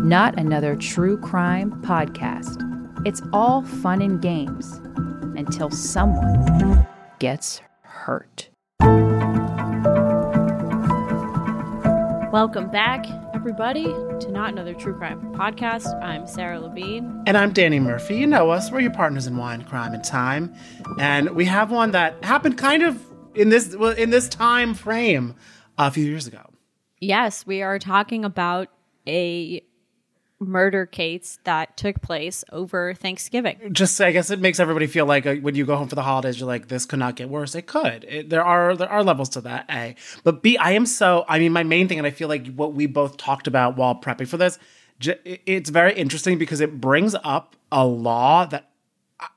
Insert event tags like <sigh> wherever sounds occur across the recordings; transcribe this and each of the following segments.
Not Another True Crime Podcast. It's all fun and games until someone gets hurt. Welcome back, everybody, to Not Another True Crime Podcast. I'm Sarah Levine. And I'm Danny Murphy. You know us. We're your partners in wine, crime, and time. And we have one that happened kind of in this well, in this time frame a few years ago. Yes, we are talking about a murder case that took place over Thanksgiving. Just I guess it makes everybody feel like uh, when you go home for the holidays, you're like, this could not get worse. It could. It, there are there are levels to that. A, but B, I am so. I mean, my main thing, and I feel like what we both talked about while prepping for this, j- it's very interesting because it brings up a law that I,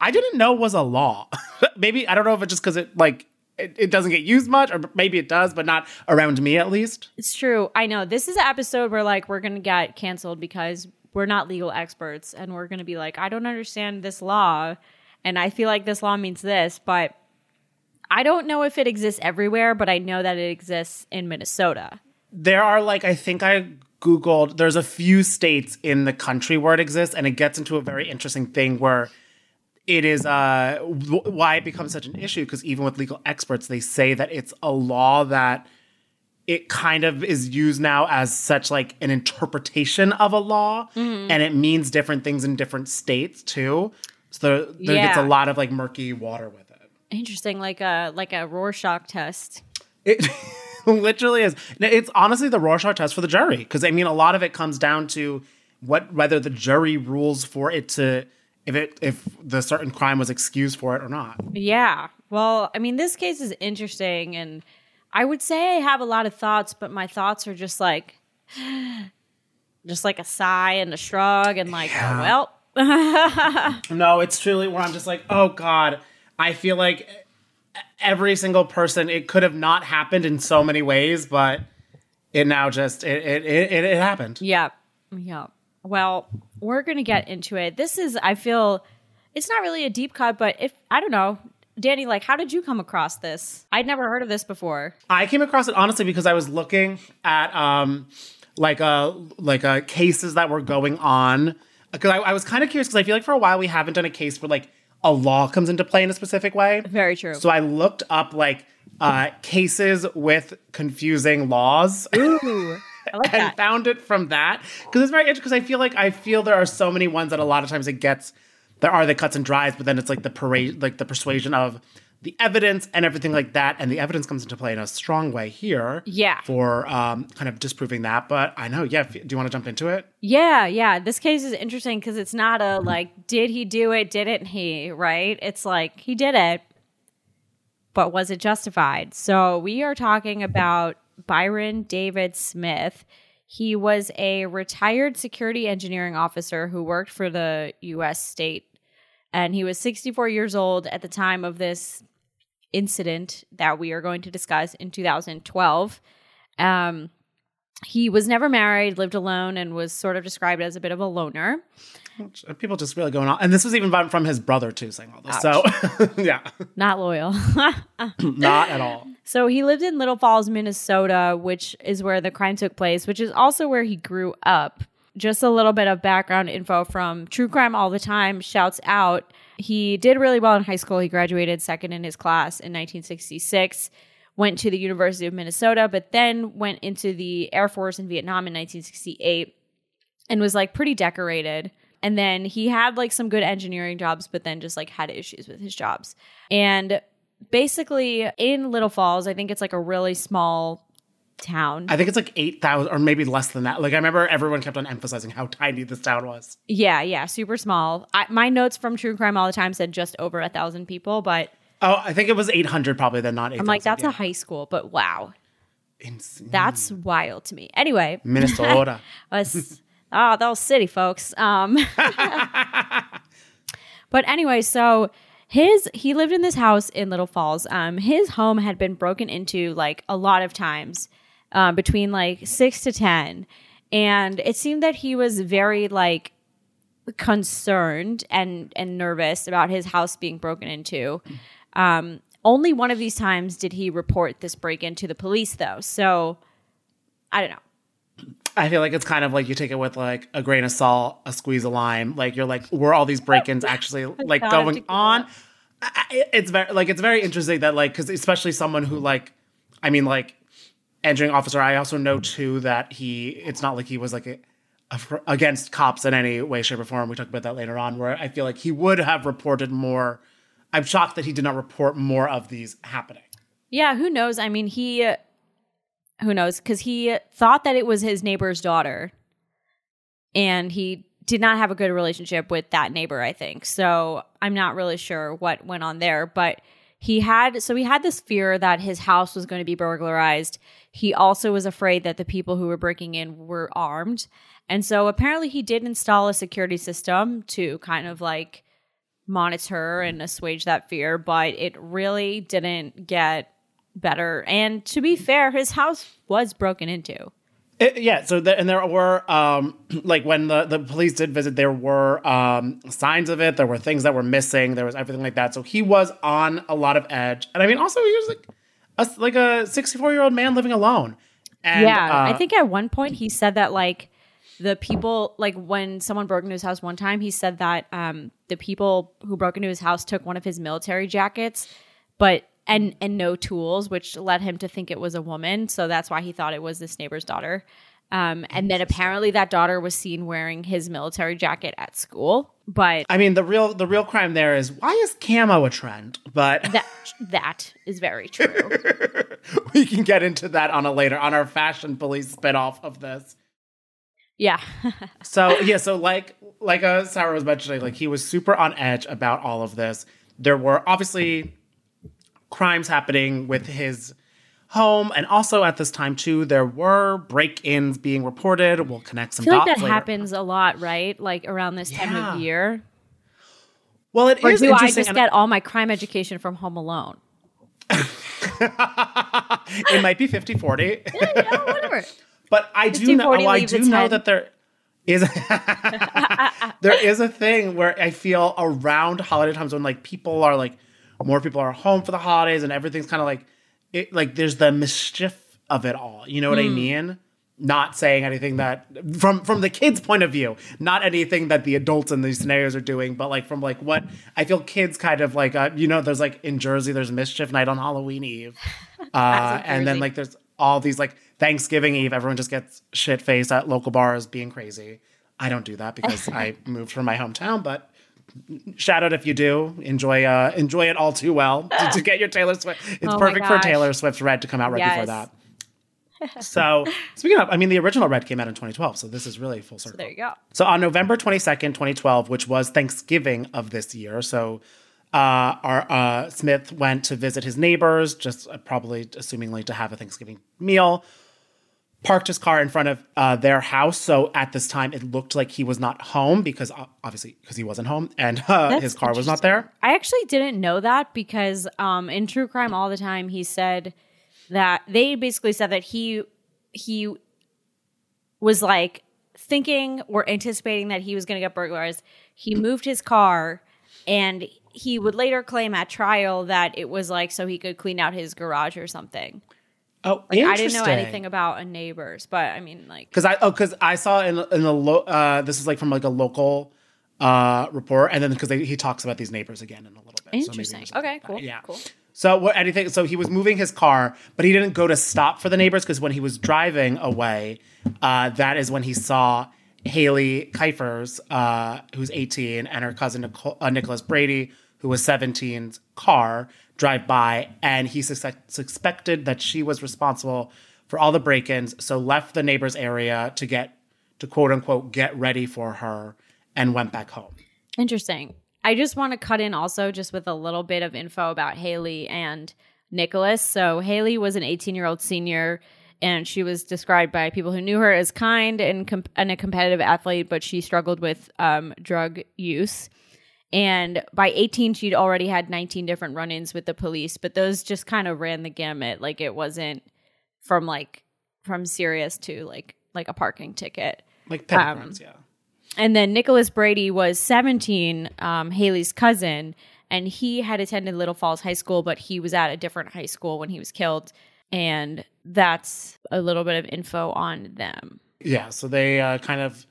I didn't know was a law. <laughs> Maybe I don't know if it's just because it like it, it doesn't get used much, or maybe it does, but not around me at least. It's true. I know. This is an episode where like we're going to get canceled because we're not legal experts and we're going to be like, I don't understand this law and I feel like this law means this, but I don't know if it exists everywhere, but I know that it exists in Minnesota. There are like I think I googled. There's a few states in the country where it exists, and it gets into a very interesting thing where it is uh w- why it becomes such an issue because even with legal experts, they say that it's a law that it kind of is used now as such like an interpretation of a law, Mm-hmm. and it means different things in different states too. So there, there gets a lot of like murky water with it. Interesting, like a like a Rorschach test. It <laughs> literally is. It's honestly the Rorschach test for the jury because I mean a lot of it comes down to what whether the jury rules for it to if it if the certain crime was excused for it or not. Yeah. Well, I mean, this case is interesting, and I would say I have a lot of thoughts, but my thoughts are just like, <gasps> just like a sigh and a shrug, and like, oh, well, <laughs> No, it's truly where I'm just like, oh god, I feel like every single person it could have not happened in so many ways, but it now just it it it, it, it happened. yeah, yeah. Well, we're gonna get into it. This is, I feel, it's not really a deep cut, but if I don't know, Danny, like, how did you come across this? I'd never heard of this before. I came across it honestly because I was looking at um like uh like uh cases that were going on because I, I was kind of curious because I feel like for a while we haven't done a case where like a law comes into play in a specific way. Very true. So I looked up like uh cases with confusing laws. Ooh, like and that. found it from that because it's very interesting because I feel like I feel there are so many ones that a lot of times it gets there are the cuts and dries, but then it's like the parade, like the persuasion of the evidence and everything like that, and the evidence comes into play in a strong way here. Yeah. for um, kind of disproving that. But I know, yeah. Do you want to jump into it? Yeah, yeah. This case is interesting because it's not a like, did he do it? Didn't he? Right? It's like he did it, but was it justified? So we are talking about Byron David Smith. He was a retired security engineering officer who worked for the U.S. state, and he was 64 years old at the time of this incident that we are going to discuss in 2012. Um, he was never married, lived alone, and was sort of described as a bit of a loner. People just really going on, and this was even from- from his brother too, saying all this. So <laughs> yeah, Not loyal. <laughs> <clears throat> not at all. so he lived in Little Falls, Minnesota, which is where the crime took place, which is also where he grew up. Just a little bit of background info from True Crime All the Time shouts out. He did really well in high school. He graduated second in his class in 1966, went to the University of Minnesota, but then went into the Air Force in Vietnam in 1968 and was like pretty decorated. And then he had like some good engineering jobs, but then just like had issues with his jobs. And basically, in Little Falls, I think it's like a really small town. I think it's like eight thousand, or maybe less than that. Like I remember everyone kept on emphasizing how tiny this town was. yeah, yeah, super small. I, my notes from True Crime all the time said just over a thousand people, but Oh, I think it was 800 probably, then not 8,000. I'm like, that's yeah. a high school, but wow, Insane. that's wild to me. Anyway, Minnesota. <laughs> us oh those city folks. Um <laughs> but anyway so his he lived in this house in little falls. Um his home had been broken into like a lot of times um, between like six to ten. And it seemed that he was very like concerned and and nervous about his house being broken into. Um only one of these times did he report this break in to the police though. So i don't know I feel like it's kind of like you take it with like a grain of salt, a squeeze of lime. Like you're like, were all these break-ins <laughs> actually like going on? I- It's very like it's very interesting that like because especially someone who like, I mean like, entering officer. I also know too that he. It's not like he was like a, a against cops in any way, shape, or form. We talk about that later on. Where I feel like he would have reported more. I'm shocked that he did not report more of these happening. Yeah, who knows? I mean, he who knows cuz he thought that it was his neighbor's daughter and he did not have a good relationship with that neighbor, I think. So, I'm not really sure what went on there, but he had so he had this fear that his house was going to be burglarized. He also was afraid that the people who were breaking in were armed. And so apparently he did install a security system to kind of like monitor and assuage that fear, but it really didn't get better. And to be fair, his house was broken into. It- yeah. So the, and there were um <clears throat> like when the the police did visit, there were um signs of it. There were things that were missing. There was everything like that. So he was on a lot of edge. And I mean, also he was like a like a sixty four year old man living alone. And, yeah, uh, I think at one point he said that like the people like when someone broke into his house one time, he said that um the people who broke into his house took one of his military jackets, but and and no tools, which led him to think it was a woman. So that's why he thought it was this neighbor's daughter. Um, and then apparently that daughter was seen wearing his military jacket at school. But I mean, the real the real crime there is why is camo a trend? But that that is very true. <laughs> we can get into that on a later on our fashion police spinoff of this. yeah. <laughs> So yeah, so like like uh, Sarah was mentioning, like he was super on edge about all of this. There were obviously crimes happening with his home, and also at this time too, there were break-ins being reported. We'll connect some I feel like dots that later. happens a lot, right? Like around this time Yeah. of year. Well, it Or is do I just and- get all my crime education from Home Alone? <laughs> it might be 50-40. <laughs> yeah, whatever. But I do oh, know. 40, oh, I do know 10. that there is <laughs> there is a thing where I feel around holiday times when like people are like more people are home for the holidays and everything's kind of like it like there's the mischief of it all. You know what I Hmm. mean? Not saying anything that from from the kids' point of view, not anything that the adults in these scenarios are doing, but like from like what I feel kids kind of like uh, you know there's like in Jersey there's mischief night on Halloween Eve, <laughs> uh, and then like there's all these like Thanksgiving Eve, everyone just gets shit faced at local bars being crazy. I don't do that because <laughs> I moved from my hometown, but shout out if you do enjoy uh enjoy it all too well to, <laughs> to get your Taylor Swift. It's Oh perfect for. Taylor Swift's Red to come out right before that. <laughs> So speaking of, I mean, the original Red came out in 2012, so this is really full circle. There you go. So on November 22nd, 2012, which was Thanksgiving of this year, so uh, our uh, Smith went to visit his neighbors, just uh, probably assumingly to have a Thanksgiving meal. Parked his car in front of uh, their house. So at this time, it looked like he was not home because uh, obviously because he wasn't home and uh, his car was not there. I actually didn't know that because um, in True Crime All the Time, he said that they basically said that he he was like thinking or anticipating that he was going to get burglarized. He moved his car, and he would later claim at trial that it was like so he could clean out his garage or something. Oh, Like, I didn't know anything about a neighbors, but I mean, like, because I oh because I saw in in the lo- uh, this is like from like a local uh report, and then because he talks about these neighbors again in a little bit. Interesting. something okay, cool. Yeah. cool. So what anything? So he was moving his car, but he didn't go to stop for the neighbors because when he was driving away, uh, that is when he saw Haile Kifers, uh, who's 18, and her cousin Nicole, uh, Nicholas Brady, who was 17's car drive by, and he suspect- suspected that she was responsible for all the break-ins. So left the neighbor's area to get to quote unquote get ready for her, and went back home. Interesting. I just want to cut in also just with a little bit of info about Haile and Nicholas. So Haile was an 18 year old senior and she was described by people who knew her as kind and, and a competitive athlete, but she struggled with um, drug use. And by 18, she'd already had 19 different run ins with the police, but those just kind of ran the gamut. Like it wasn't from like from serious to like like a parking ticket. Like petty Um, crimes, yeah. And then Nicholas Brady was 17, um, Haile's cousin, and he had attended Little Falls High School, but he was at a different high school when he was killed. And that's a little bit of info on them. Yeah, so they uh, kind of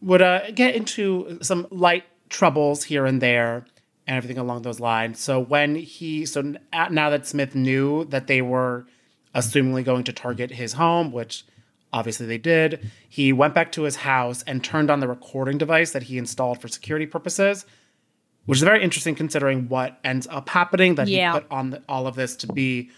would uh, get into some light troubles here and there and everything along those lines. So when he, so now that Smith knew that they were assumingly going to target his home, which obviously they did, he went back to his house and turned on the recording device that he installed for security purposes, which is very interesting considering what ends up happening that Yeah. he put on the, all of this to be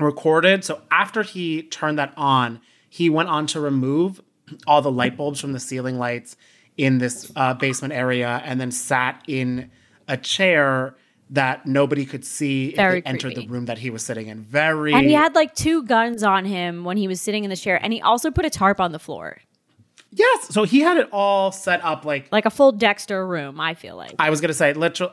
recorded. So after he turned that on, he went on to remove all the light bulbs from the ceiling lights in this uh, basement area and then sat in a chair that nobody could see if they entered creepy. the room that he was sitting in. Very And he had like two guns on him when he was sitting in the chair, and he also put a tarp on the floor, Yes. So he had it all set up like like a full Dexter room, I feel like. I was gonna say literal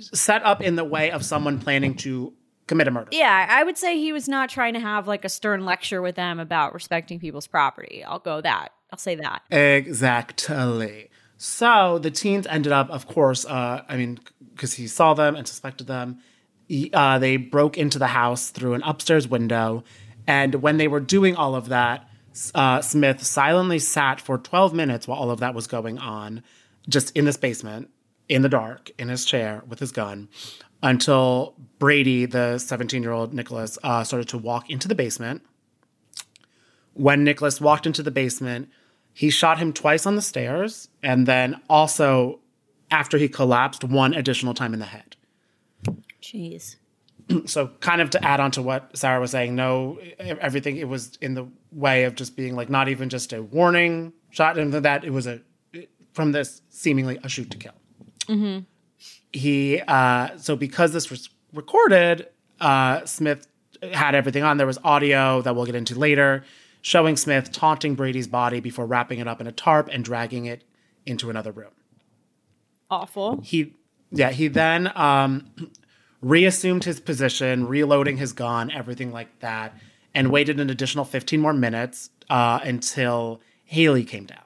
set up in the way of someone planning to commit a murder. Yeah, I would say he was not trying to have like a stern lecture with them about respecting people's property. I'll go that. I'll say that. Exactly. So the teens ended up, of course, uh, I mean, because he saw them and suspected them, he- uh, they broke into the house through an upstairs window. And when they were doing all of that, uh, Smith silently sat for 12 minutes while all of that was going on, just in this basement, in the dark, in his chair with his gun, until Brady, the 17 year old Nicholas, uh, started to walk into the basement when Nicholas walked into the basement, he shot him twice on the stairs, and then also after he collapsed, one additional time in the head. Jeez. So, kind of to add on to what Sarah was saying, no, everything it was in the way of just being like not even just a warning shot, and that it was a from this seemingly a shoot to kill. He uh, so because this was recorded, uh, Smith had everything on. There was audio that we'll get into later, showing Smith taunting Brady's body before wrapping it up in a tarp and dragging it into another room. Awful. he yeah he then um reassumed his position reloading his gun everything like that and waited an additional 15 more minutes uh until haile came down.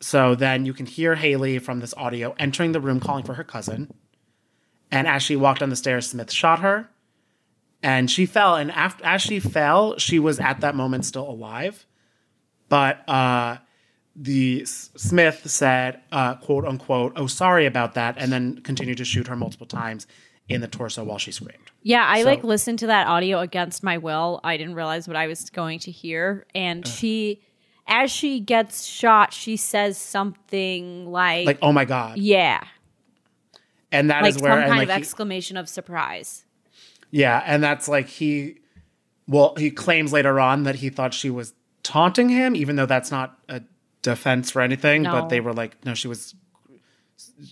So then you can hear haile from this audio entering the room calling for her cousin. And as she walked down the stairs smith shot her and she fell and after as she fell she was at that moment still alive but uh the S- Smith said, uh, "quote unquote," "Oh, sorry about that," and then continued to shoot her multiple times in the torso while she screamed. Yeah, I So- like listened to that audio against my will. I didn't realize what I was going to hear. And she, as she gets shot, she says something like, Like, "Oh my god!" yeah, And that like is some where, kind and of like, he- exclamation of surprise. Yeah, and that's like he, well, he claims later on that he thought she was taunting him, even though that's not a defense for anything. No. But they were like, "No, she was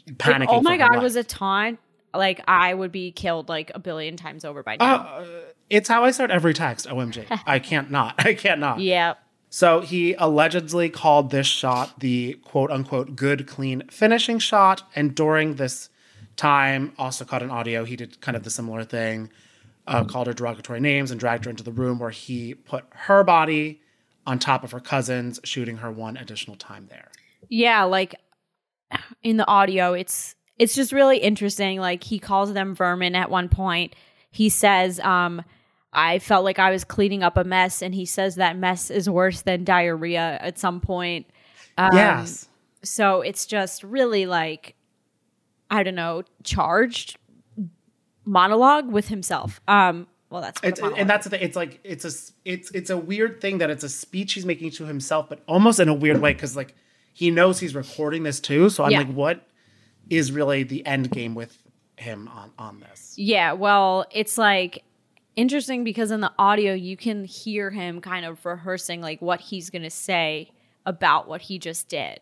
panicking." If, oh my god, life. was a taunt. Like I would be killed like a billion times over by now. Uh, it's how I start every text. Omg, <laughs> I can't not. <laughs> I can't not. yeah. So he allegedly called this shot the quote unquote good, clean finishing shot. And during this time, also caught an audio, he did kind of the similar thing, uh, called her derogatory names and dragged her into the room where he put her body on top of her cousin's, shooting her one additional time there. Yeah, like in the audio, it's it's just really interesting. Like he calls them vermin at one point. He says, um, I felt like I was cleaning up a mess, and he says that mess is worse than diarrhea at some point. Um, yes. So it's just really like I don't know, charged monologue with himself. Um well that's It's, and that's the thing. It's like it's a it's it's a weird thing that it's a speech he's making to himself, but almost in a weird way because like he knows he's recording this too. So I'm Yeah. like, what is really the end game with him on on this? Yeah, well, it's like interesting because in the audio you can hear him kind of rehearsing like what he's going to say about what he just did.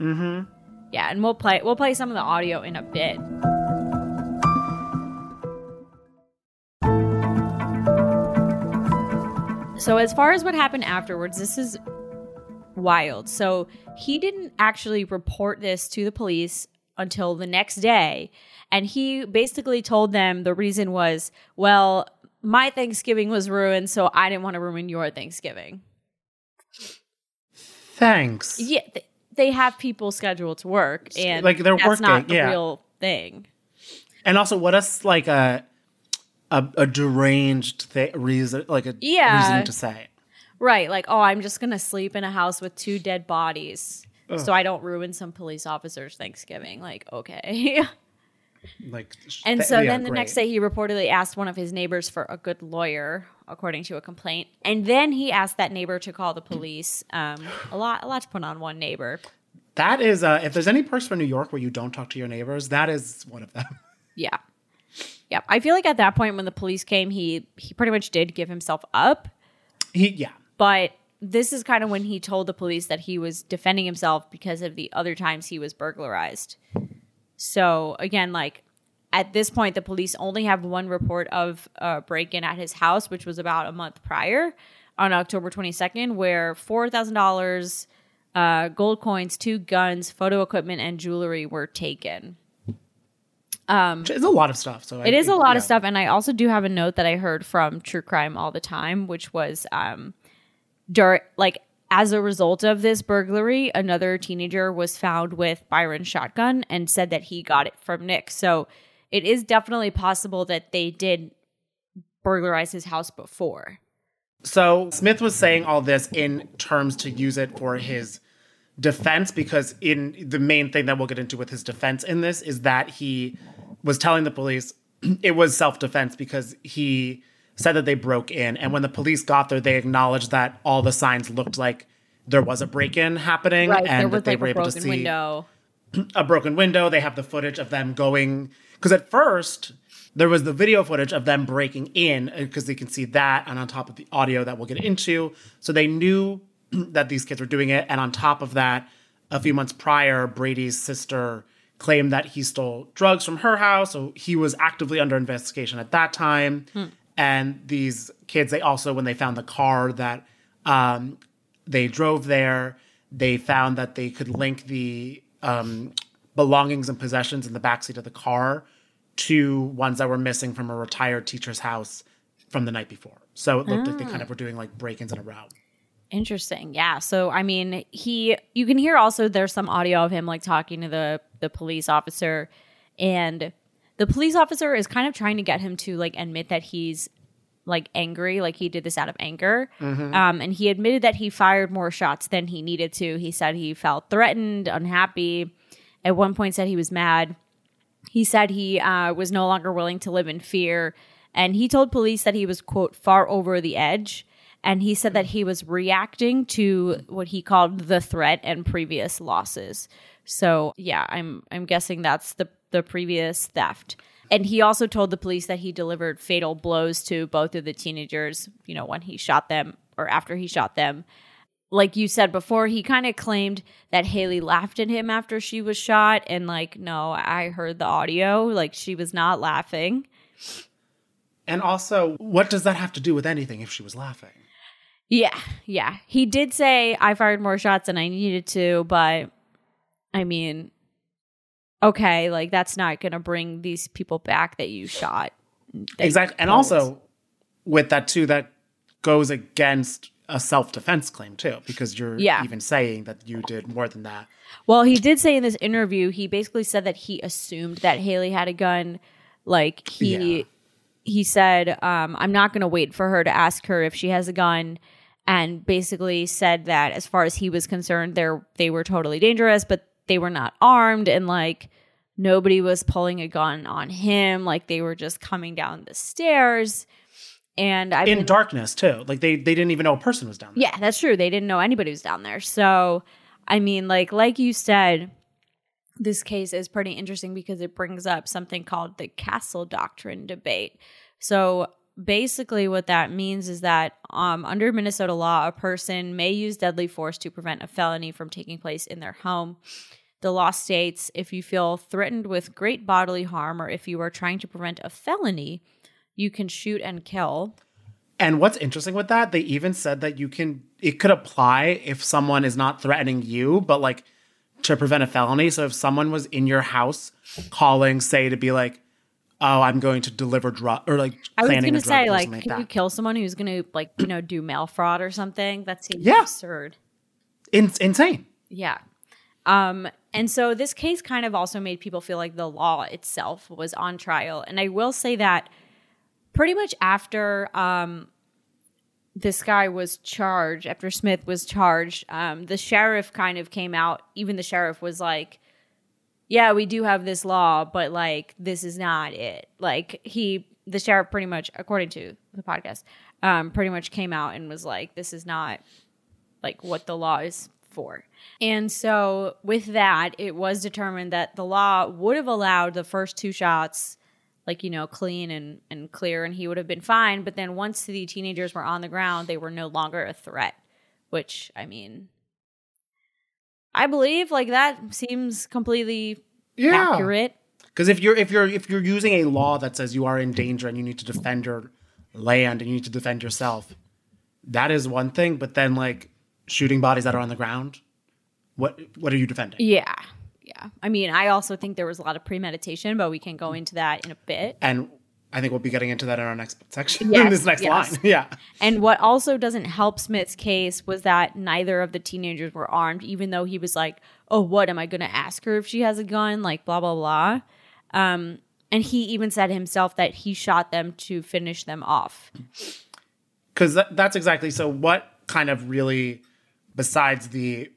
Mm-hmm. Yeah, and we'll play we'll play some of the audio in a bit. So as far as what happened afterwards, this is wild. So he didn't actually report this to the police until the next day. And he basically told them the reason was, well, my Thanksgiving was ruined, so I didn't want to ruin your Thanksgiving. Thanks. Yeah, th- they have people scheduled to work, and Like, they're that's working, not the yeah. real thing. And also, what us like a a, a deranged th- reason, like a Yeah. reason to say. Right, like, oh, I'm just gonna sleep in a house with two dead bodies, so I don't ruin some police officer's Thanksgiving. Like, okay. <laughs> Like, And th- so yeah, then the next day, he reportedly asked one of his neighbors for a good lawyer, according to a complaint. And then he asked that neighbor to call the police. Um, a lot, a lot to put on one neighbor. that is, uh, if there's any person in New York where you don't talk to your neighbors, that is one of them. <laughs> Yeah, yeah. I feel like at that point, when the police came, he he pretty much did give himself up. He, yeah, But this is kind of when he told the police that he was defending himself because of the other times he was burglarized. So again, like at this point, the police only have one report of a break in at his house, which was about a month prior on October 22nd, where $4,000, uh, gold coins, two guns, photo equipment, and jewelry were taken. It's a lot of stuff. So It is a lot of stuff, and I also do have a note that I heard from True Crime all the time, which was um, dur- like as a result of this burglary, another teenager was found with Byron's shotgun and said that he got it from Nick. So it is definitely possible that they did burglarize his house before. So Smith was saying all this in terms to use it for his defense because in the main thing that we'll get into with his defense in this is that he was telling the police <clears throat> it was self-defense because he said that they broke in and when the police got there they acknowledged that all the signs looked like there was a break-in happening and that they like were able to see window. <clears throat> a broken window. They have the footage of them going because at first there was the video footage of them breaking in uh, because they can see that, and on top of the audio that we'll get into, so they knew <clears throat> that these kids were doing it. And on top of that, a few months prior, Brady's sister claimed that he stole drugs from her house, so he was actively under investigation at that time. And these kids, they also, when they found the car that um, they drove there, they found that they could link the um, belongings and possessions in the backseat of the car to ones that were missing from a retired teacher's house from the night before. So it looked like they kind of were doing like break-ins in a row. Interesting. Yeah. So I mean, he you can hear also there's some audio of him like talking to the the police officer and the police officer is kind of trying to get him to like admit that he's like angry, like he did this out of anger. Um, and he admitted that he fired more shots than he needed to. He said he felt threatened, unhappy. At one point, said he was mad. He said he uh, was no longer willing to live in fear, and he told police that he was quote far over the edge. And he said that he was reacting to what he called the threat and previous losses. So yeah, I'm I'm guessing that's the the previous theft. And he also told the police that he delivered fatal blows to both of the teenagers, you know, when he shot them or after he shot them. Like you said before, he kind of claimed that Haile laughed at him after she was shot. And, like, no, I heard the audio. Like, she was not laughing. And also, what does that have to do with anything if she was laughing? Yeah, yeah. He did say, I fired more shots than I needed to, but I mean, okay, like, that's not going to bring these people back that you shot. That Exactly. And also, with that too, that goes against a self-defense claim too, because you're Yeah. even saying that you did more than that. Well, he did say in this interview, he basically said that he assumed that Haile had a gun. Like he Yeah. he said, um, I'm not gonna wait for her to ask her if she has a gun. And basically said that as far as he was concerned, they were totally dangerous, but they were not armed and like nobody was pulling a gun on him. Like they were just coming down the stairs. And I've In been- darkness too. Like they they didn't even know a person was down there. yeah, that's true. They didn't know anybody was down there. So, I mean, like like you said, this case is pretty interesting because it brings up something called the castle doctrine debate. So, basically what that means is that um, under Minnesota law, a person may use deadly force to prevent a felony from taking place in their home. The law states if you feel threatened with great bodily harm or if you are trying to prevent a felony, you can shoot and kill. And what's interesting with that, they even said that you can it could apply if someone is not threatening you, but like to prevent a felony. So if someone was in your house calling, say to be like, "Oh, I'm going to deliver drug," or like I was going to say, or like, can like you kill someone who's going to, like, you know, do mail fraud or something? That seems Yeah. absurd. In- insane. Yeah. Um, and so this case kind of also made people feel like the law itself was on trial. And I will say that pretty much after um, this guy was charged, after Smith was charged, um, the sheriff kind of came out. Even the sheriff was like, yeah, we do have this law, but like, this is not it. Like, he, the sheriff pretty much, according to the podcast, um, pretty much came out and was like, this is not like what the law is for. And so with that, it was determined that the law would have allowed the first two shots like you know clean and, and clear and he would have been fine but then once the teenagers were on the ground they were no longer a threat which i mean i believe like that seems completely Yeah. accurate Because if you're if you're if you're using a law that says you are in danger and you need to defend your land and you need to defend yourself, that is one thing. But then like shooting bodies that are on the ground, what what are you defending? yeah yeah i mean i also think there was a lot of premeditation but we can go into that in a bit And I think we'll be getting into that in our next section. Yes, <laughs> in this next yes. line. <laughs> Yeah. And what also doesn't help Smith's case was that neither of the teenagers were armed, even though he was like, oh, what? Am I going to ask her if she has a gun? Like, blah, blah, blah. Um, and he even said himself that he shot them to finish them off. because that, that's exactly so what kind of really besides the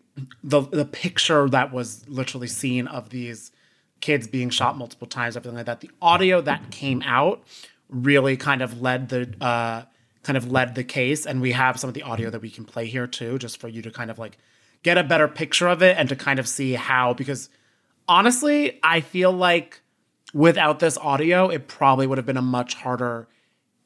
the the picture that was literally seen of these kids being shot multiple times everything like that the audio that came out really kind of led the uh kind of led the case and we have some of the audio that we can play here too just for you to kind of like get a better picture of it and to kind of see how because honestly i feel like without this audio it probably would have been a much harder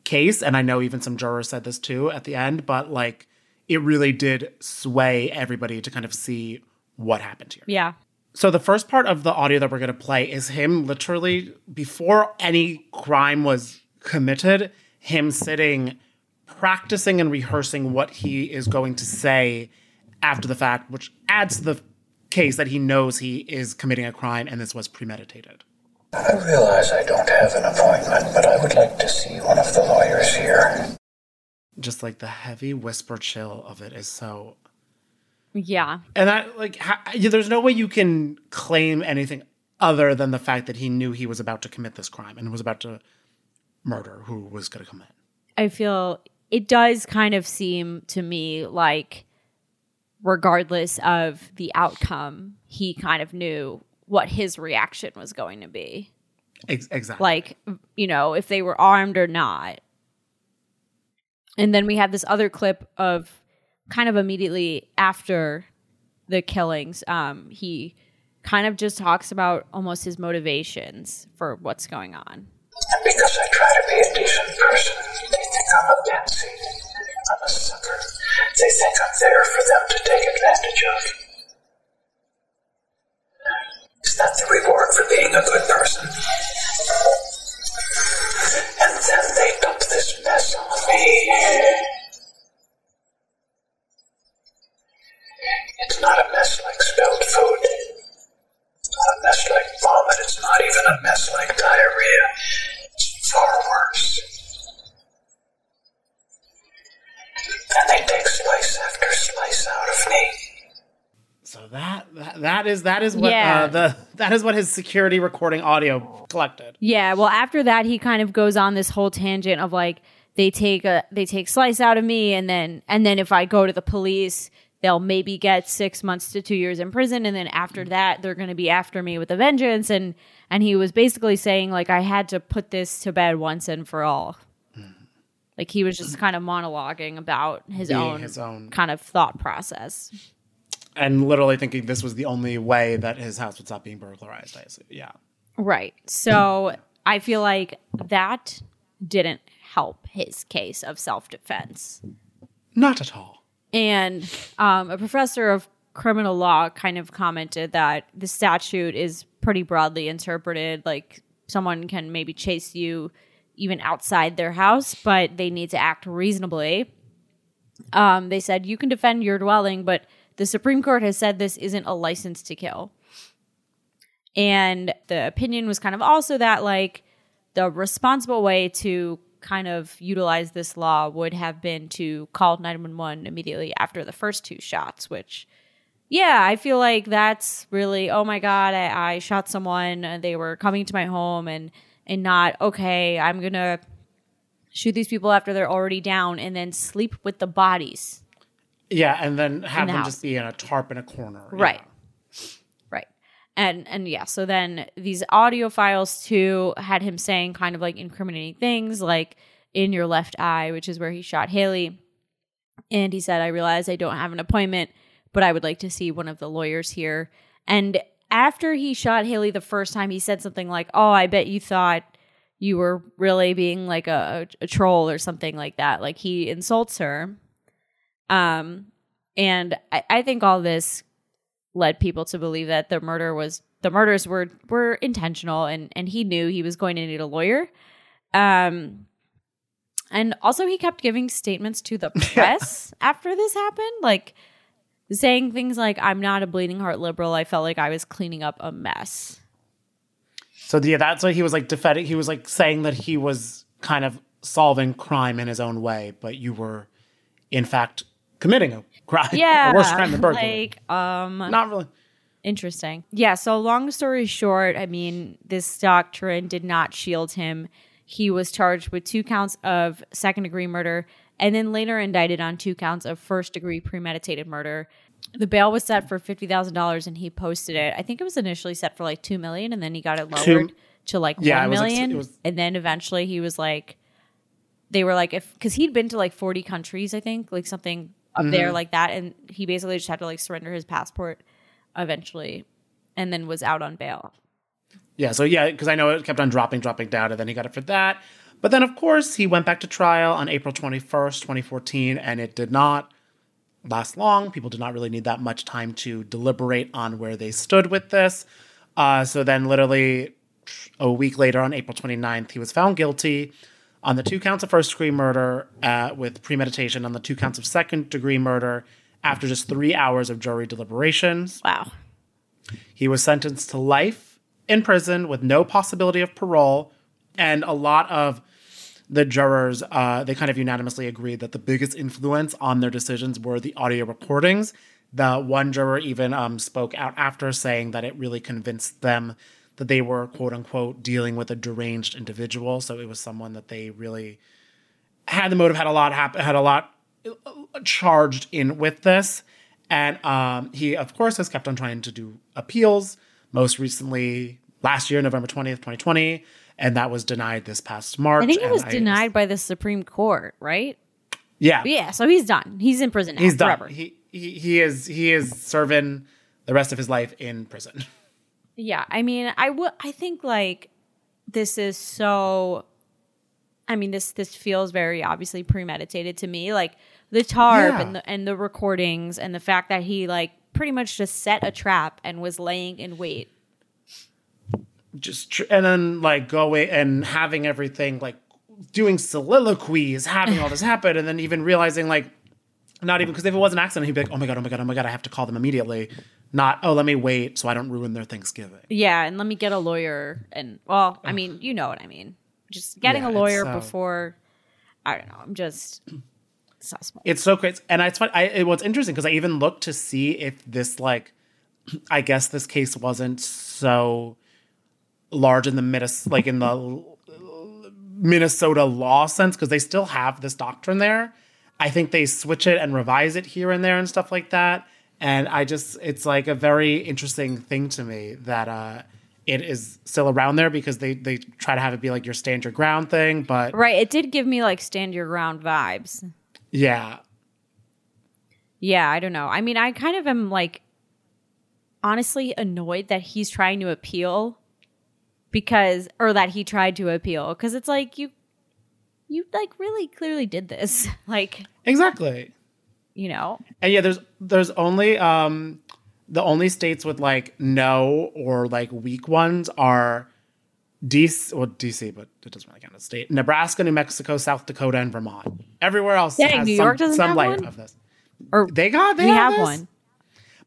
case and i know even some jurors said this too at the end but like it really did sway everybody to kind of see what happened here Yeah. So the first part of the audio that we're going to play is him literally before any crime was committed him sitting practicing and rehearsing what he is going to say after the fact which adds to the case that he knows he is committing a crime and this was premeditated I realize I don't have an appointment, but I would like to see one of the lawyers here. just like the heavy whisper chill of it is so Yeah. and that like yeah, there's no way you can claim anything other than the fact that he knew he was about to commit this crime and was about to murder who was going to commit I feel it does kind of seem to me like, regardless of the outcome, he kind of knew what his reaction was going to be. Exactly like you know if they were armed or not and then we have this other clip of kind of immediately after the killings um he kind of just talks about almost his motivations for what's going on because I try to be a decent person, they think I'm a. I'm a sucker. They think I'm there for them to take advantage of. Is that the reward for being a good that that is what Yeah. uh, the <laughs> that is what his security recording audio collected. Yeah well after that he kind of goes on this whole tangent of like they take a they take slice out of me and then and then if i go to the police they'll maybe get six months to two years in prison and then after that they're going to be after me with a vengeance. And and he was basically saying like i had to put this to bed once and for all. Like he was just kind of monologuing about his own his own- kind of thought process and literally thinking this was the only way that his house would stop being burglarized I assume. yeah Right. So I feel like that didn't help his case of self defense. not at all And um, a professor of criminal law kind of commented that the statute is pretty broadly interpreted. Like someone can maybe chase you even outside their house, but they need to act reasonably. Um, they said you can defend your dwelling, but the Supreme Court has said this isn't a license to kill. And the opinion was kind of also that, like, the responsible way to kind of utilize this law would have been to call 911 immediately after the first two shots, which, yeah, I feel like that's really, oh my God, I, I shot someone they were coming to my home and, and not, okay, I'm going to shoot these people after they're already down and then sleep with the bodies. Yeah, and then have the them house. just be in a tarp in a corner. Right. Right. And and yeah, so then these audio files too had him saying kind of like incriminating things like in your left eye, which is where he shot Haile. And he said, I realize I don't have an appointment, but I would like to see one of the lawyers here. And after he shot Haile the first time, he said something like, Oh, I bet you thought you were really being like a, a troll or something like that. Like he insults her. Um, and I, I think all this led people to believe that the murder was the murders were were intentional and and he knew he was going to need a lawyer. Um, and also he kept giving statements to the <laughs> press after this happened, like saying things like, "I'm not a bleeding heart liberal. I felt like I was cleaning up a mess." So yeah, that's why he was like defending. He was like saying that he was kind of solving crime in his own way, but you were, in fact, committing a crime. Yeah, a worse crime than burglary. like um, Not really. Interesting. Yeah. So, long story short, I mean, this doctrine did not shield him. He was charged with two counts of second degree murder and then later indicted on two counts of first degree premeditated murder. The bail was set for fifty thousand dollars, and he posted it. I think it was initially set for like two million, and then he got it lowered Two- to like Yeah, one it was like- million. it was- and then eventually he was like, they were like, if because he'd been to like forty countries, I think, like something up there Mm-hmm. like that, and he basically just had to like surrender his passport eventually, and then was out on bail. Yeah, so yeah, because I know it kept on dropping, dropping down, and then he got it for that. But then, of course, he went back to trial on April 21st, 2014, and it did not last long. People did not really need that much time to deliberate on where they stood with this. Uh, so then, literally a week later, on April 29th, he was found guilty on the two counts of first degree murder uh, with premeditation, on the two counts of second degree murder after just three hours of jury deliberations. Wow. He was sentenced to life in prison with no possibility of parole. And a lot of the jurors, uh, they kind of unanimously agreed that the biggest influence on their decisions were the audio recordings. The one juror even um, spoke out after saying that it really convinced them that they were, quote unquote, dealing with a deranged individual. So it was someone that they really had the motive, had a lot happen, had a lot uh, charged in with this. And um, he, of course, has kept on trying to do appeals. Most recently, last year, November 20th, 2020. And that was denied this past March. I think it was denied by the Supreme Court, right? Yeah. Yeah. So he's done. He's in prison now. He's done. forever. He, he, he is he is serving the rest of his life in prison. <laughs> Yeah, I mean, I would. I think like this is so. I mean, this this feels very obviously premeditated to me. Like the tarp Yeah. and the and the recordings and the fact that he like pretty much just set a trap and was laying in wait. Just tr- and then like going and having everything like doing soliloquies, having all this happen, and then even realizing like not even because if it was an accident, he'd be like, "Oh my god, oh my god, oh my god, I have to call them immediately." Not, "Oh, let me wait so I don't ruin their Thanksgiving." Yeah, and let me get a lawyer. And well, I mean, you know what I mean. Just getting Yeah, a lawyer so- uh, before. I don't know. I'm just. It's so crazy, and it's fun. I it, what's interesting because I even looked to see if this like, <clears throat> I guess this case wasn't so large in the Minnes like in the Minnesota law sense because they still have this doctrine there. I think they switch it and revise it here and there and stuff like that. And I just it's like a very interesting thing to me that uh it is still around there because they they try to have it be like your stand your ground thing, but Right. It did give me like stand your ground vibes. yeah, Yeah, I don't know. I mean, I kind of am like honestly annoyed that he's trying to appeal because or that he tried to appeal because it's like you you like really clearly did this. <laughs> Like exactly. you know, And yeah, there's there's only um the only states with like no or like weak ones are DC, well DC, but it doesn't really count as state. Nebraska, New Mexico, South Dakota, and Vermont. Everywhere else Dang, has New some, York doesn't some have light one? of this. or They got they we have, one.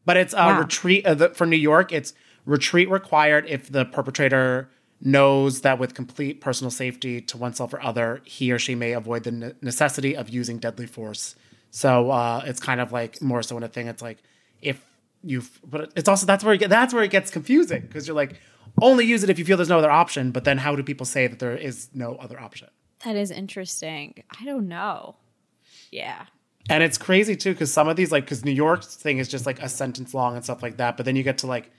But it's a Wow. retreat uh, the, for New York. It's retreat required if the perpetrator knows that with complete personal safety to oneself or other, he or she may avoid the ne- necessity of using deadly force. So uh, it's kind of like more so in a thing. It's like if you, but it's also that's where it get, that's where it gets confusing because you're like only use it if you feel there's no other option. But then how do people say that there is no other option? That is interesting. I don't know. Yeah. And it's crazy too, because some of these, like, because New York's thing is just like a sentence long and stuff like that. But then you get to like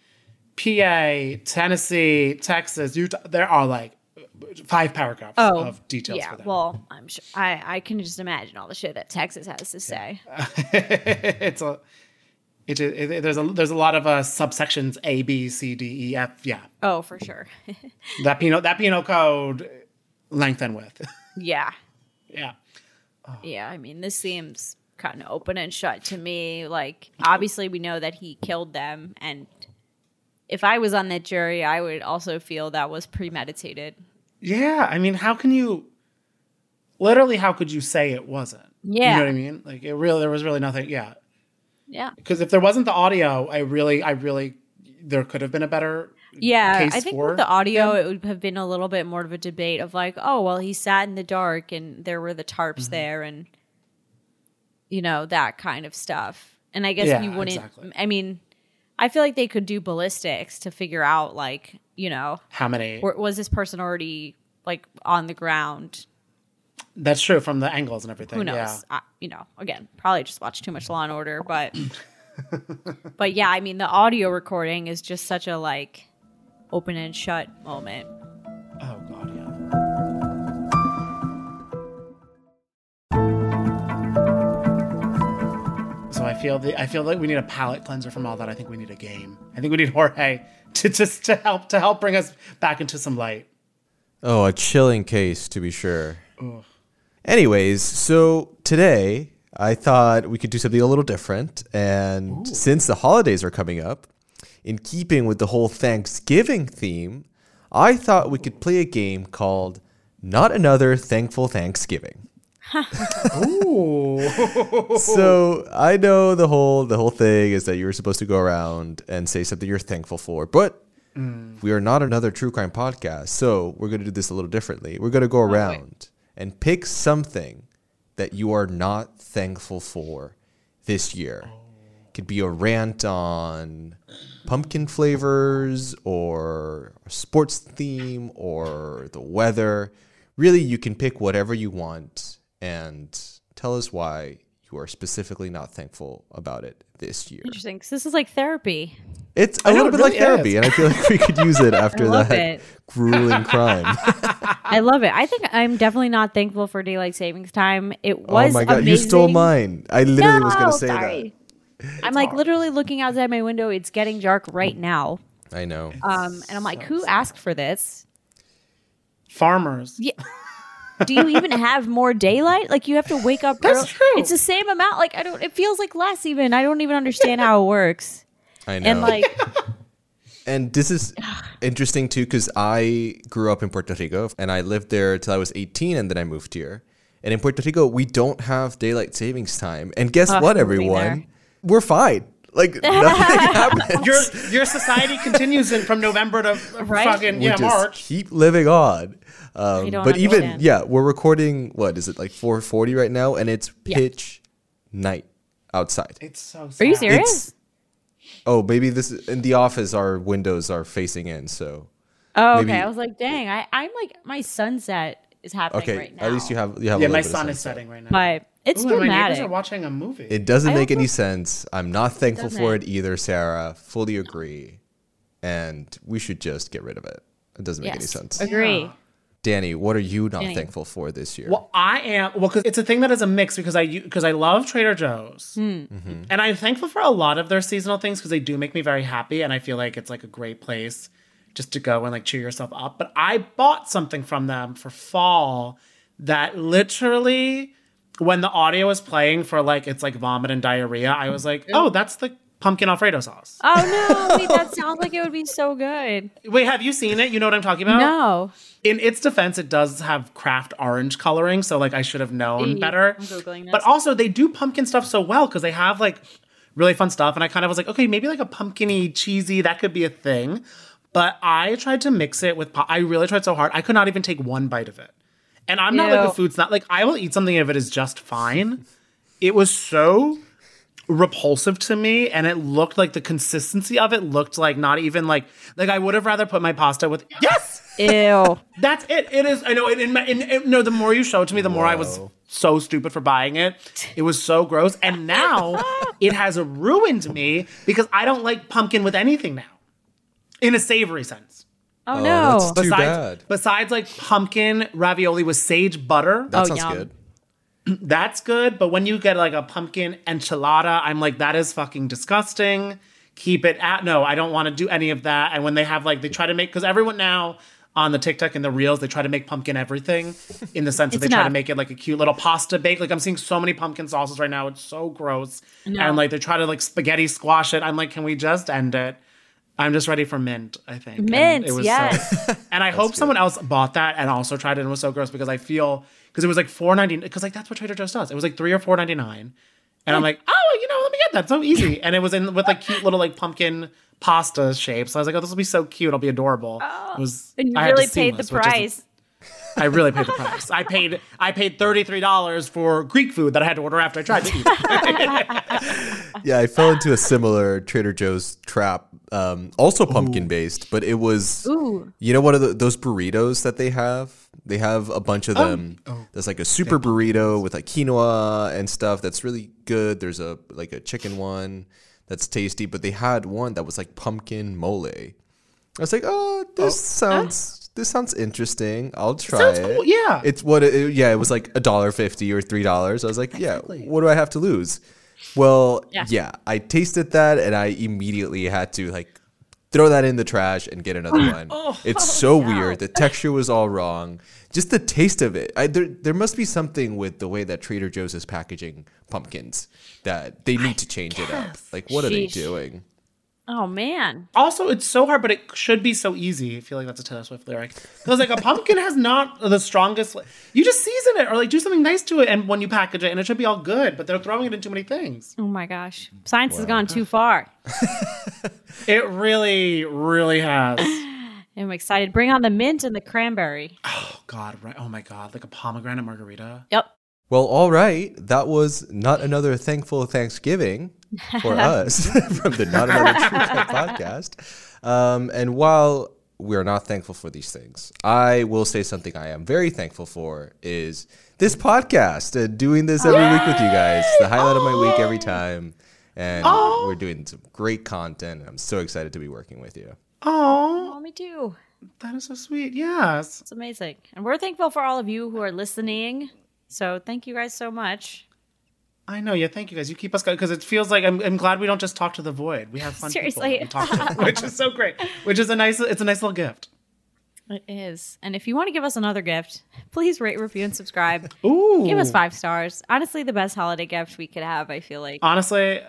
PA, Tennessee, Texas, Utah. There are like five paragraphs Oh, of details yeah. Well, I'm sure I, I can just imagine all the shit that Texas has to say. <laughs> it's a, it, it, it- there's a there's a lot of uh, subsections A, B, C, D, E, F. Yeah, Oh, for sure. <laughs> that penal that penal code length and width. yeah. yeah. Yeah. I mean, this seems kind of open and shut to me. Like, obviously, we know that he killed them. And if I was on that jury, I would also feel that was premeditated. Yeah, I mean, how can you? Literally, how could you say it wasn't? Yeah. You know what I mean. Like it really, there was really nothing. Yeah, Yeah. because if there wasn't the audio, I really, I really, there could have been a better. Yeah, I think with the audio, it would have been a little bit more of a debate of like, oh, well, he sat in the dark and there were the tarps Mm-hmm. there and, you know, that kind of stuff. And I guess Yeah, you wouldn't, exactly. I mean, I feel like they could do ballistics to figure out, like, you know, How many? or was this person already like on the ground? That's true from the angles and everything. Who knows? Yeah. I, you know, again, probably just watched too much Law and Order, but, <laughs> but yeah, I mean, the audio recording is just such a like open and shut moment. Feel the I feel like we need a palate cleanser from all that. I think we need a game. I think we need Jorge to just to help to help bring us back into some light. Oh, a chilling case to be sure. Anyways, so today I thought we could do something a little different. And since the holidays are coming up, in keeping with the whole Thanksgiving theme, I thought we could play a game called Not Another Thankful Thanksgiving. Ooh. <laughs> so I know the whole the whole thing is that you're supposed to go around and say something you're thankful for, but mm. we are not another true crime podcast, so we're going to do this a little differently. We're going to go oh, around and pick something that you are not thankful for this year. Oh. Could be a rant on pumpkin flavors or a sports theme or the weather. Really, you can pick whatever you want and tell us why you are specifically not thankful about it this year. Interesting, because this is like therapy. It's a I little it bit like therapy, is. and I feel like we could use it <laughs> after that it. grueling <laughs> crime. I love it. I think I'm definitely not thankful for daylight savings time. It was oh my god, you stole mine. I literally was going to say sorry. I'm like literally looking outside my window. It's getting dark right now. I know. Um, and I'm like, who asked for this? Farmers. Yeah. <laughs> Do you even have more daylight? Like you have to wake up. That's early- true. It's the same amount. Like I don't. It feels like less. Even I don't even understand how it works. I know. And like, <laughs> And this is interesting too because I grew up in Puerto Rico and I lived there till I was 18 and then I moved here. And in Puerto Rico, we don't have daylight savings time. And guess Oh, what, everyone? We're fine. Like <laughs> nothing happens. Your your society <laughs> continues in, from November to Right? fucking we yeah just March. keep living on. Um, don't but even yeah, we're recording. What is it like 4:40 right now? And it's Yeah. pitch night outside. It's so. Sad. are you serious? It's oh, maybe this is, in the office. Our windows are facing in, so oh, okay. I was like, dang. I I'm like my sunset is happening okay. right now. At least you have you have. Yeah, a my little bit of sun is setting right now. But it's Ooh, and my neighbors dramatic. are watching a movie. It doesn't I make any sense. I'm not thankful for it either, Sarah. Fully agree. And we should just get rid of it. It doesn't make any yes. sense. Agree. Danny, what are you not Danny. thankful for this year? Well, I am well because it's a thing that is a mix because I because I love Trader Joe's Hmm. and I'm thankful for a lot of their seasonal things because they do make me very happy and I feel like it's like a great place just to go and like cheer yourself up. But I bought something from them for fall that literally when the audio was playing for like it's like vomit and diarrhea, I was like, oh, that's the pumpkin Alfredo sauce. Oh no, wait, that <laughs> sounds like it would be so good. Wait, have you seen it? You know what I'm talking about? No. In its defense, it does have Kraft orange coloring, so like I should have known better. I'm Googling this. But also, they do pumpkin stuff so well because they have like really fun stuff, and I kind of was like, okay, maybe like a pumpkiny cheesy that could be a thing. But I tried to mix it with. I really tried so hard. I could not even take one bite of it. And I'm not like Ew. a food not like I will eat something if it is just fine. It was so repulsive to me and it looked like the consistency of it looked like not even like like I would have rather put my pasta with yes! Ew. that's it. It is I know in, in, my- in, in- no the more you show it to me the more I was so stupid for buying it. It was so gross. And now <laughs> it has ruined me because I don't like pumpkin with anything now. In a savory sense Oh, Oh, no. that's too besides bad. besides like pumpkin ravioli with sage butter That Oh, sounds yum. good. <clears throat> that's good. But when you get like a pumpkin enchilada, I'm like, that is fucking disgusting. Keep it at no, I don't want to do any of that. And when they have like, they try to make because everyone now on the TikTok and the reels, they try to make pumpkin everything in the sense that It's they try to enough. make it like a cute little pasta bake. Like I'm seeing so many pumpkin sauces right now. It's so gross. And like they try to like spaghetti squash it. I'm like, can we just end it? I'm just ready for mint, I think. And Mint, it was yes. So, <laughs> and I hope someone else bought that and also tried it and was so gross because I feel because it was like four ninety because like that's what Trader Joe's does. It was like three or four ninety nine, and I'm mm. like, oh, you know, let me get that. So easy, and it was in with like cute little like pumpkin pasta shapes. So I was like, oh, this will be so cute. It'll be adorable. Oh. it was. and you I really see paid the this, is- price. I really paid the price. I paid I paid thirty three dollars for Greek food that I had to order after I tried to eat. <laughs> Yeah, I fell into a similar Trader Joe's trap, um, also pumpkin based, but it was Ooh. you know one of the, those burritos that they have. They have a bunch of them. There's like a super burrito with like quinoa and stuff that's really good. There's a like a chicken one that's tasty, but they had one that was like pumpkin mole. I was like, oh, this sounds this sounds interesting. I'll try Sounds it. cool, yeah. It's what it, yeah, it was like a dollar fifty or three dollars. I was like, yeah, what do I have to lose? Well, Yeah. yeah, I tasted that and I immediately had to like throw that in the trash and get another <laughs> one. it's <laughs> so weird. The texture was all wrong. Just the taste of it. I, there, there must be something with the way that Trader Joe's is packaging pumpkins that they need to change it up. Like, what are they doing? Oh man. also, it's so hard, but it should be so easy. I feel like that's a Taylor Swift lyric. Because like a <laughs> pumpkin has not the strongest. You just season it or like do something nice to it, and when you package it, and it should be all good. But they're throwing it in too many things. Oh my gosh. Science has gone too far. <laughs> It really, really has. <sighs> I'm excited. Bring on the mint and the cranberry. Oh God! Right? Oh my God! Like a pomegranate margarita. Yep. Well, all right. That was not another thankful Thanksgiving for us <laughs> from the Not Another True Crime <laughs> podcast. Um, and while we're not thankful for these things, I will say something I am very thankful for is this podcast and doing this every week with you guys. The highlight of my week every time. And we're doing some great content. I'm so excited to be working with you. Oh, Oh, me too. that is so sweet. Yes. It's amazing. And we're thankful for all of you who are listening. So thank you guys so much. I know. Yeah. Thank you guys. You keep us going because it feels like I'm, I'm glad we don't just talk to the void. We have fun Seriously. people that we talk to, which is so great. Which is a nice. It's a nice little gift. It is. And if you want to give us another gift, please rate, review, and subscribe. Ooh. Give us five stars. Honestly, the best holiday gift we could have, I feel like. Honestly,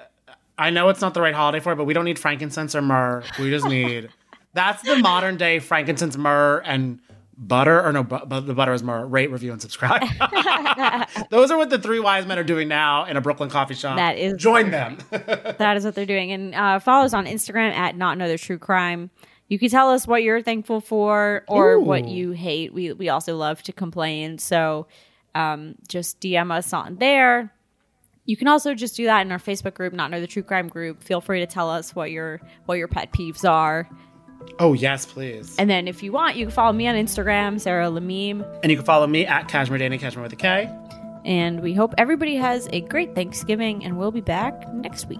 I know it's not the right holiday for it, but we don't need frankincense or myrrh. We just need <laughs> that's the modern day frankincense, myrrh, and butter. Or no, bu- bu- the butter is more Rate, review, and subscribe. <laughs> <laughs> Those are what the three wise men are doing now in a Brooklyn coffee shop. That is- join them. <laughs> that is what they're doing. And uh, follow us on Instagram at Not Another True Crime. You can tell us what you're thankful for or what you hate. We we also love to complain. So um, just DM us on there. You can also just do that in our Facebook group, Not Another True Crime group. Feel free to tell us what your what your pet peeves are. Oh yes, please. And then if you want, you can follow me on Instagram, Sarah Lamim. And you can follow me at Cashmere Danny, Cashmere with a K. And we hope everybody has a great Thanksgiving, and we'll be back next week.